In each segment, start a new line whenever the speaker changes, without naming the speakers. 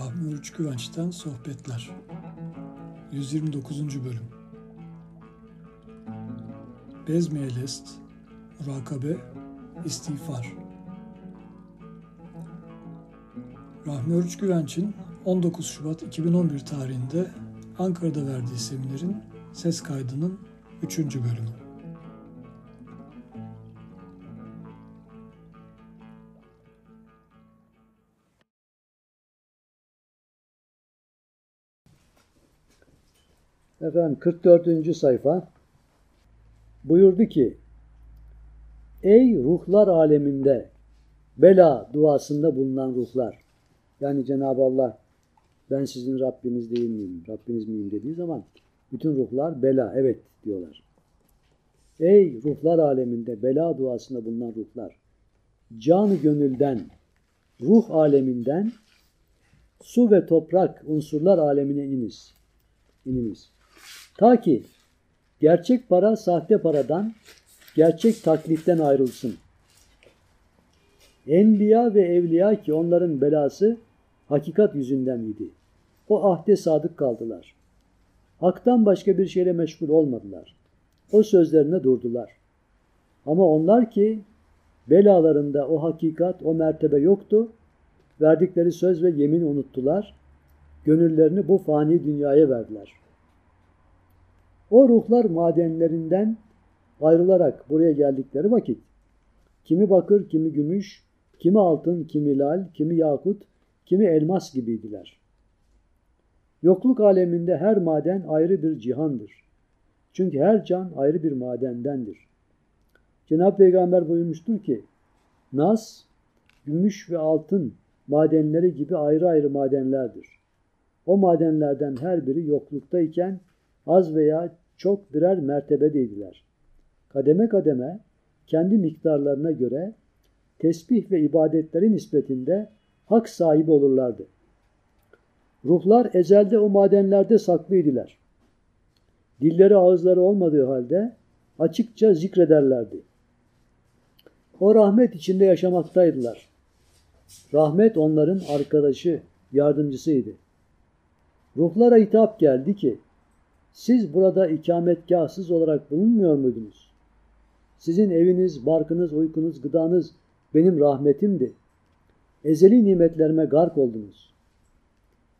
Rahmi Oruç Güvenç'ten Sohbetler 129. Bölüm Bezmeyelest Murakabe İstiğfar Rahmi Oruç Güvenç'in 19 Şubat 2011 tarihinde Ankara'da verdiği seminerin ses kaydının 3. bölümü.
Efendim 44. sayfa buyurdu ki Ey ruhlar aleminde bela duasında bulunan ruhlar yani Cenab-ı Allah ben sizin Rabbiniz değil miyim, Rabbiniz miyim dediği zaman bütün ruhlar bela evet diyorlar. Ey ruhlar aleminde bela duasında bulunan ruhlar canı gönülden ruh aleminden su ve toprak unsurlar alemine iniz. İniniz. Ta ki gerçek para sahte paradan, gerçek taklitten ayrılsın. Enbiya ve evliya ki onların belası hakikat yüzünden idi. O ahde sadık kaldılar. Hak'tan başka bir şeyle meşgul olmadılar. O sözlerine durdular. Ama onlar ki belalarında o hakikat, o mertebe yoktu. Verdikleri söz ve yemin unuttular. Gönüllerini bu fani dünyaya verdiler. O ruhlar madenlerinden ayrılarak buraya geldikleri vakit kimi bakır, kimi gümüş, kimi altın, kimi lal, kimi yakut, kimi elmas gibiydiler. Yokluk aleminde her maden ayrı bir cihandır. Çünkü her can ayrı bir madendendir. Cenab-ı Peygamber buyurmuştur ki, Nas, gümüş ve altın madenleri gibi ayrı ayrı madenlerdir. O madenlerden her biri yokluktayken az veya çok birer mertebedeydiler. Kademe kademe kendi miktarlarına göre tesbih ve ibadetleri nispetinde hak sahibi olurlardı. Ruhlar ezelde o madenlerde saklıydılar. Dilleri ağızları olmadığı halde açıkça zikrederlerdi. O rahmet içinde yaşamaktaydılar. Rahmet onların arkadaşı, yardımcısıydı. Ruhlara hitap geldi ki, siz burada ikametgahsız olarak bulunmuyor muydunuz? Sizin eviniz, barkınız, uykunuz, gıdanız benim rahmetimdi. Ezeli nimetlerime gark oldunuz.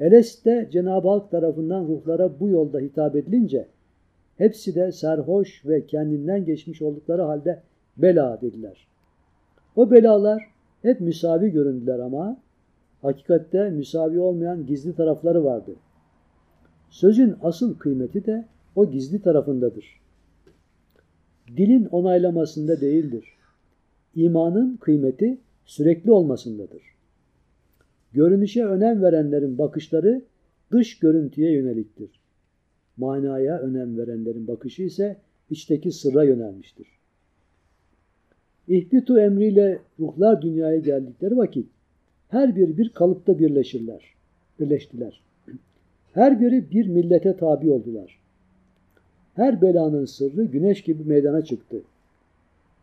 Eleste Cenab-ı Hak tarafından ruhlara bu yolda hitap edilince hepsi de serhoş ve kendinden geçmiş oldukları halde bela dediler. O belalar hep müsavi göründüler ama hakikatte müsavi olmayan gizli tarafları vardı. Sözün asıl kıymeti de o gizli tarafındadır. Dilin onaylamasında değildir. İmanın kıymeti sürekli olmasındadır. Görünüşe önem verenlerin bakışları dış görüntüye yöneliktir. Manaya önem verenlerin bakışı ise içteki sırra yönelmiştir. İhbitu emriyle ruhlar dünyaya geldikleri vakit her biri bir kalıpta birleşirler, birleştiler. Her biri bir millete tabi oldular. Her belanın sırrı güneş gibi meydana çıktı.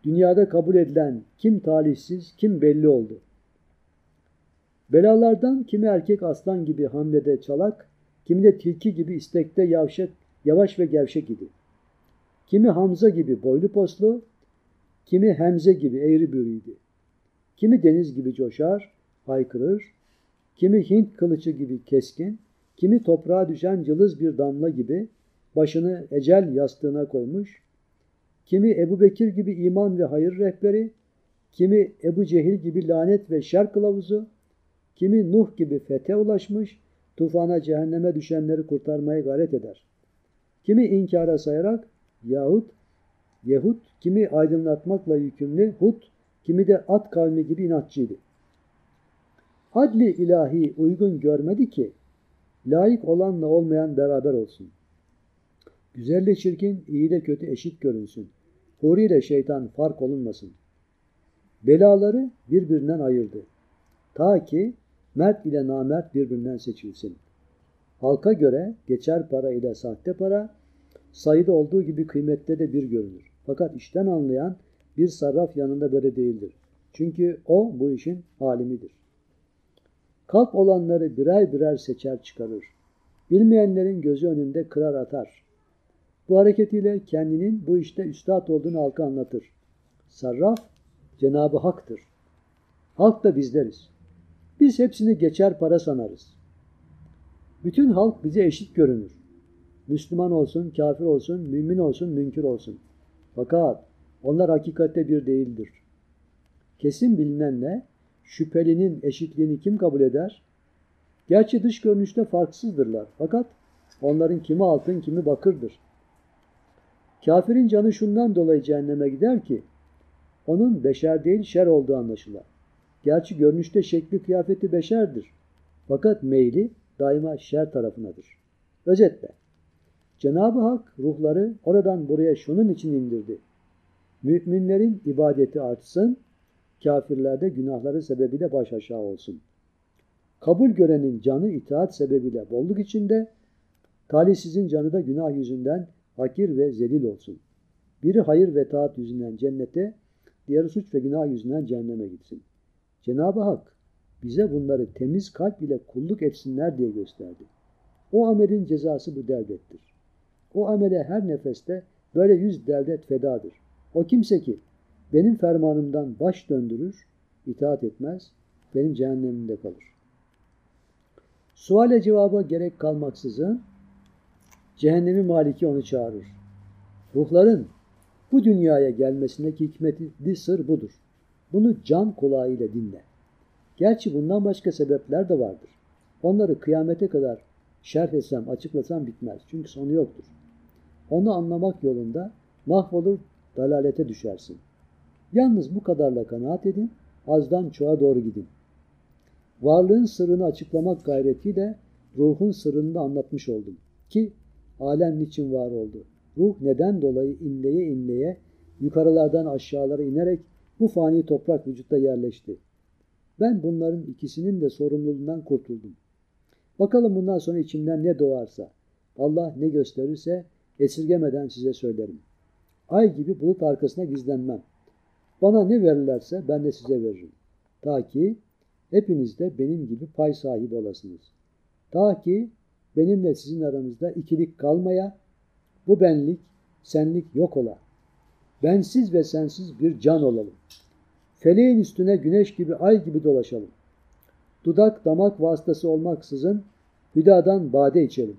Dünyada kabul edilen kim talihsiz, kim belli oldu. Belalardan kimi erkek aslan gibi hamlede çalak, kimi de tilki gibi istekte yavşak, yavaş ve gevşek idi. Kimi Hamza gibi boylu poslu, kimi Hemze gibi eğri büğrüydü. Kimi deniz gibi coşar, haykırır, kimi Hint kılıcı gibi keskin, kimi toprağa düşen cılız bir damla gibi başını ecel yastığına koymuş, kimi Ebu Bekir gibi iman ve hayır rehberi, kimi Ebu Cehil gibi lanet ve şer kılavuzu, kimi Nuh gibi fete ulaşmış, tufana cehenneme düşenleri kurtarmaya gayret eder. Kimi inkara sayarak yahut Yehud, kimi aydınlatmakla yükümlü Hud, kimi de at kavmi gibi inatçıydı. Adli ilahi uygun görmedi ki layık olanla olmayan beraber olsun. Güzelle çirkin, iyi de kötü eşit görünsün. Huri ile şeytan fark olunmasın. Belaları birbirinden ayırdı. Ta ki mert ile namert birbirinden seçilsin. Halka göre geçer para ile sahte para, sayıda olduğu gibi kıymette de bir görünür. Fakat işten anlayan bir sarraf yanında böyle değildir. Çünkü o bu işin alimidir. Kalp olanları birer birer seçer çıkarır. Bilmeyenlerin gözü önünde kırar atar. Bu hareketiyle kendinin bu işte üstad olduğunu halka anlatır. Sarraf Cenabı Hak'tır. Halk da bizleriz. Biz hepsini geçer para sanarız. Bütün halk bize eşit görünür. Müslüman olsun, kafir olsun, mümin olsun, münkür olsun. Fakat onlar hakikatte bir değildir. Kesin bilinen ne? Şüphelinin eşitliğini kim kabul eder? Gerçi dış görünüşte farksızdırlar. Fakat onların kimi altın, kimi bakırdır. Kafirin canı şundan dolayı cehenneme gider ki, onun beşer değil şer olduğu anlaşılar. Gerçi görünüşte şekli kıyafeti beşerdir. Fakat meyli daima şer tarafınadır. Özetle, Cenab-ı Hak ruhları oradan buraya şunun için indirdi. Müminlerin ibadeti artsın, kafirlerde günahları sebebiyle baş aşağı olsun. Kabul görenin canı itaat sebebiyle bolluk içinde, talihsizin canı da günah yüzünden hakir ve zelil olsun. Biri hayır ve taat yüzünden cennete, diğeri suç ve günah yüzünden cehenneme gitsin. Cenab-ı Hak bize bunları temiz kalp ile kulluk etsinler diye gösterdi. O amelin cezası bu devlettir. O amele her nefeste böyle yüz devlet fedadır. O kimse ki benim fermanımdan baş döndürür, itaat etmez, benim cehennemimde kalır. Suale cevaba gerek kalmaksızın cehennemi maliki onu çağırır. Ruhların bu dünyaya gelmesindeki hikmetli sır budur. Bunu can kulağıyla dinle. Gerçi bundan başka sebepler de vardır. Onları kıyamete kadar şerh etsem, açıklasam bitmez. Çünkü sonu yoktur. Onu anlamak yolunda mahvolur, dalalete düşersin. Yalnız bu kadarla kanaat edin, azdan çoğa doğru gidin. Varlığın sırrını açıklamak gayretiyle ruhun sırrını da anlatmış oldum. Ki alem niçin var oldu? Ruh neden dolayı inleye inleye yukarılardan aşağılara inerek bu fani toprak vücutta yerleşti. Ben bunların ikisinin de sorumluluğundan kurtuldum. Bakalım bundan sonra içimden ne doğarsa, Allah ne gösterirse esirgemeden size söylerim. Ay gibi bulut arkasına gizlenmem. Bana ne verirlerse ben de size veririm. Ta ki hepiniz de benim gibi pay sahibi olasınız. Ta ki benimle sizin aranızda ikilik kalmaya, bu benlik, senlik yok ola. Bensiz ve sensiz bir can olalım. Feleğin üstüne güneş gibi, ay gibi dolaşalım. Dudak, damak vasıtası olmaksızın hüdadan bade içelim.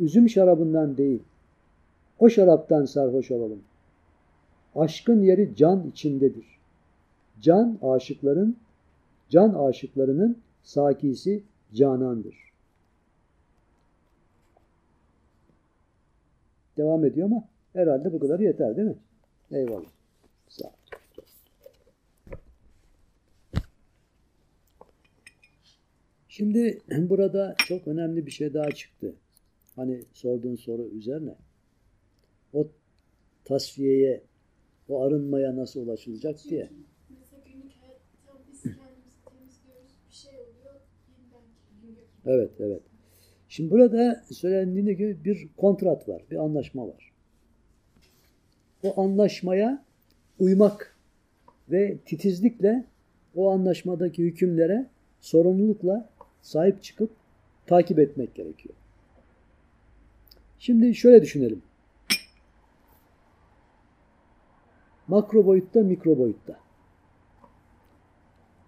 Üzüm şarabından değil, o şaraptan sarhoş olalım. Aşkın yeri can içindedir. Can aşıkların, can aşıklarının sakisi canandır. Devam ediyor ama herhalde bu kadar yeter değil mi? Eyvallah. Sağ. Şimdi burada çok önemli bir şey daha çıktı. Hani sorduğun soru üzerine. O tasfiyeye, o arınmaya nasıl ulaşılacak diye.
Şey.
Evet, evet. Şimdi burada söylendiğine göre bir kontrat var, bir anlaşma var. O anlaşmaya uymak ve titizlikle o anlaşmadaki hükümlere sorumlulukla sahip çıkıp takip etmek gerekiyor. Şimdi şöyle düşünelim. Makro boyutta, mikro boyutta.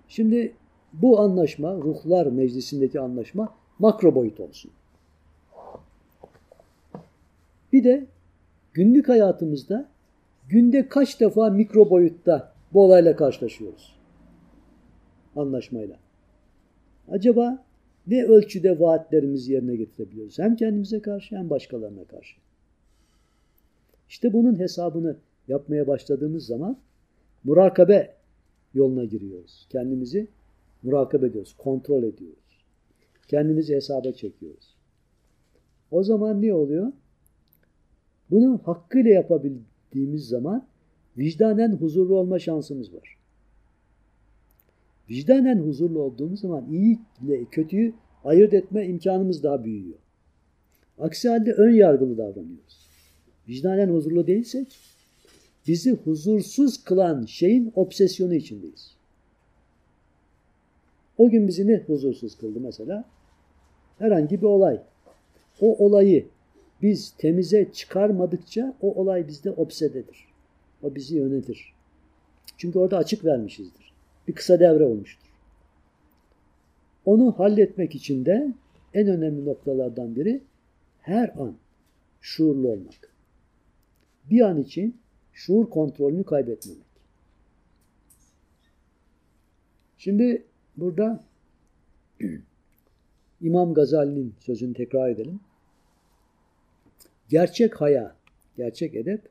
Şimdi bu anlaşma, ruhlar meclisindeki anlaşma makro boyut olsun. Bir de günlük hayatımızda günde kaç defa mikro boyutta bu olayla karşılaşıyoruz? Anlaşmayla. Acaba ne ölçüde vaatlerimizi yerine getirebiliyoruz? Hem kendimize karşı hem başkalarına karşı. İşte bunun hesabını yapmaya başladığımız zaman murakabe yoluna giriyoruz. Kendimizi murakabe ediyoruz, kontrol ediyoruz. Kendimizi hesaba çekiyoruz. O zaman ne oluyor? Bunu hakkıyla yapabildiğimiz zaman vicdanen huzurlu olma şansımız var. Vicdanen huzurlu olduğumuz zaman iyi ile kötüyü ayırt etme imkanımız daha büyüyor. Aksi halde ön yargılı davranıyoruz. Vicdanen huzurlu değilsek bizi huzursuz kılan şeyin obsesyonu içindeyiz. O gün bizi ne huzursuz kıldı mesela? Herhangi bir olay. O olayı biz temize çıkarmadıkça o olay bizde obsededir. O bizi yönetir. Çünkü orada açık vermişizdir. Bir kısa devre olmuştur. Onu halletmek için de en önemli noktalardan biri her an şuurlu olmak. Bir an için şuur kontrolünü kaybetmemek. Şimdi burada İmam Gazali'nin sözünü tekrar edelim. Gerçek haya, gerçek edep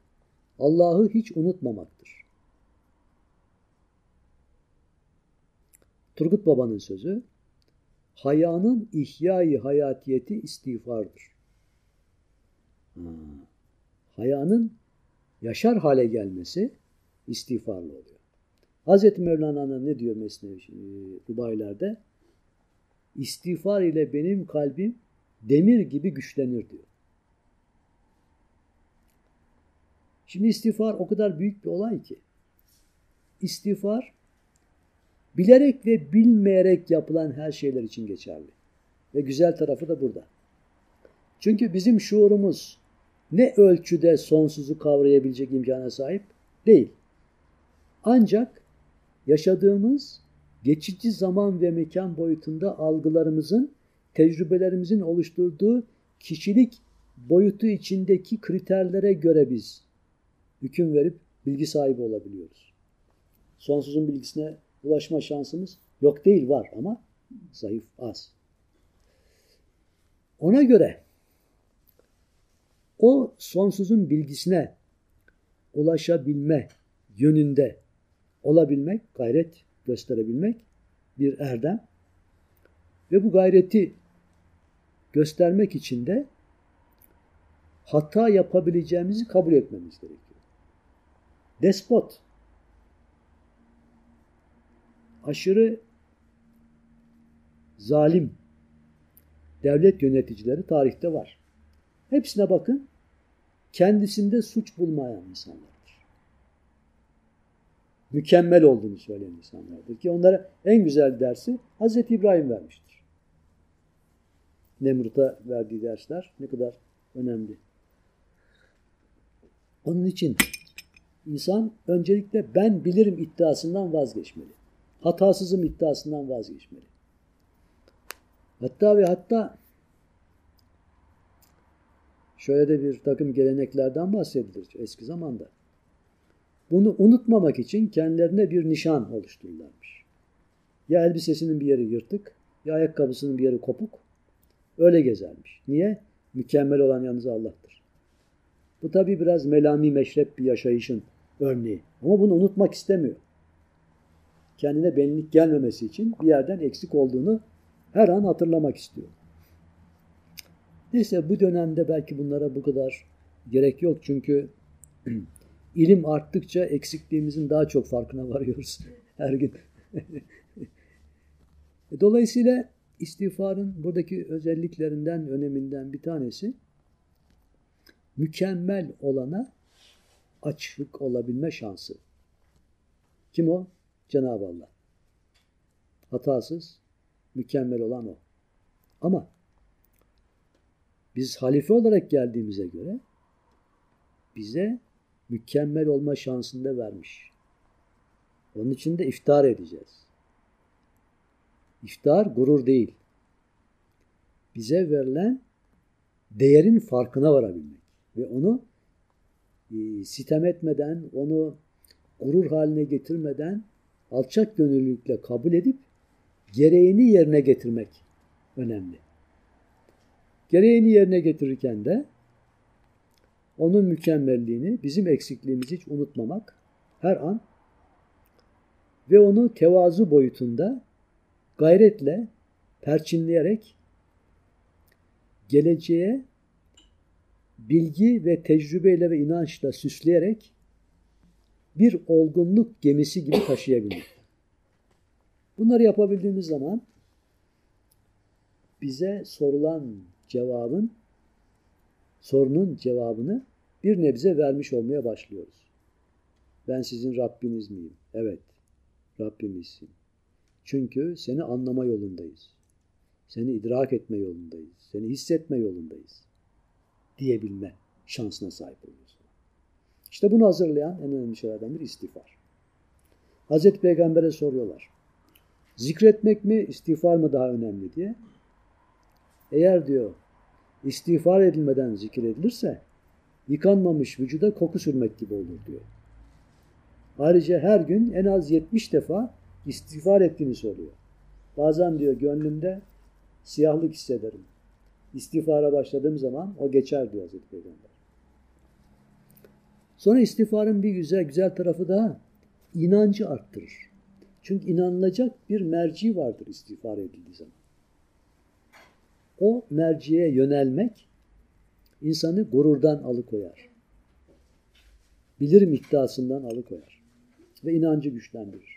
Allah'ı hiç unutmamaktır. Turgut Baba'nın sözü hayanın ihyai hayatiyeti istiğfardır. Ha. Hayanın yaşar hale gelmesi istiğfarlı oluyor. Hazreti Mevlana'nın ne diyor Mesnevi Rubailerde? İstiğfar ile benim kalbim demir gibi güçlenir diyor. Şimdi istiğfar o kadar büyük bir olay ki. İstiğfar bilerek ve bilmeyerek yapılan her şeyler için geçerli. Ve güzel tarafı da burada. Çünkü bizim şuurumuz ne ölçüde sonsuzu kavrayabilecek imkana sahip değil. Ancak yaşadığımız geçici zaman ve mekan boyutunda algılarımızın, tecrübelerimizin oluşturduğu kişilik boyutu içindeki kriterlere göre biz hüküm verip bilgi sahibi olabiliyoruz. Sonsuzun bilgisine ulaşma şansımız yok değil var ama zayıf az. Ona göre o sonsuzun bilgisine ulaşabilme yönünde olabilmek, gayret gösterebilmek bir erdem. Ve bu gayreti göstermek için de hata yapabileceğimizi kabul etmemiz gerekiyor. Despot aşırı zalim devlet yöneticileri tarihte var. Hepsine bakın kendisinde suç bulmayan insanlardır. Mükemmel olduğunu söyleyen insanlardır ki onlara en güzel dersi Hazreti İbrahim vermiştir. Nemrut'a verdiği dersler ne kadar önemli. Onun için insan öncelikle ben bilirim iddiasından vazgeçmeli. Hatasızım iddiasından vazgeçmeli. Hatta ve hatta şöyle de bir takım geleneklerden bahsedilir eski zamanda. Bunu unutmamak için kendilerine bir nişan oluştururlarmış. Ya elbisesinin bir yeri yırtık, ya ayakkabısının bir yeri kopuk. Öyle gezermiş. Niye? Mükemmel olan yalnız Allah'tır. Bu tabi biraz melami meşrep bir yaşayışın örneği. Ama bunu unutmak istemiyor. Kendine benlik gelmemesi için bir yerden eksik olduğunu her an hatırlamak istiyor. Neyse bu dönemde belki bunlara bu kadar gerek yok. Çünkü ilim arttıkça eksikliğimizin daha çok farkına varıyoruz her gün. Dolayısıyla istiğfarın buradaki özelliklerinden, öneminden bir tanesi mükemmel olana açık olabilme şansı. Kim o? Cenab-ı Allah. Hatasız, mükemmel olan o. Ama biz halife olarak geldiğimize göre bize mükemmel olma şansını da vermiş. Onun için de iftar edeceğiz. İftar gurur değil. Bize verilen değerin farkına varabilmek ve onu e, sitem etmeden, onu gurur haline getirmeden alçak gönüllülükle kabul edip gereğini yerine getirmek önemli. Gereğini yerine getirirken de onun mükemmelliğini, bizim eksikliğimizi hiç unutmamak her an ve onu tevazu boyutunda gayretle perçinleyerek geleceğe bilgi ve tecrübeyle ve inançla süsleyerek bir olgunluk gemisi gibi taşıyabilmek. Bunları yapabildiğimiz zaman bize sorulan cevabın sorunun cevabını bir nebze vermiş olmaya başlıyoruz. Ben sizin Rabbiniz miyim? Evet, Rabbimizsin. Çünkü seni anlama yolundayız. Seni idrak etme yolundayız. Seni hissetme yolundayız. Diyebilme şansına sahip oluyorsun. İşte bunu hazırlayan en önemli şeylerden biri istiğfar. Hazreti Peygamber'e soruyorlar. Zikretmek mi, istiğfar mı daha önemli diye. Eğer diyor istiğfar edilmeden zikir edilirse yıkanmamış vücuda koku sürmek gibi olur diyor. Ayrıca her gün en az 70 defa istiğfar ettiğini söylüyor. Bazen diyor gönlümde siyahlık hissederim. İstiğfara başladığım zaman o geçer diyor Hazreti Peygamber. Sonra istiğfarın bir güzel güzel tarafı da inancı arttırır. Çünkü inanılacak bir merci vardır istiğfar edildiği zaman. O merciye yönelmek insanı gururdan alıkoyar. Bilirim iddiasından alıkoyar. Ve inancı güçlendirir.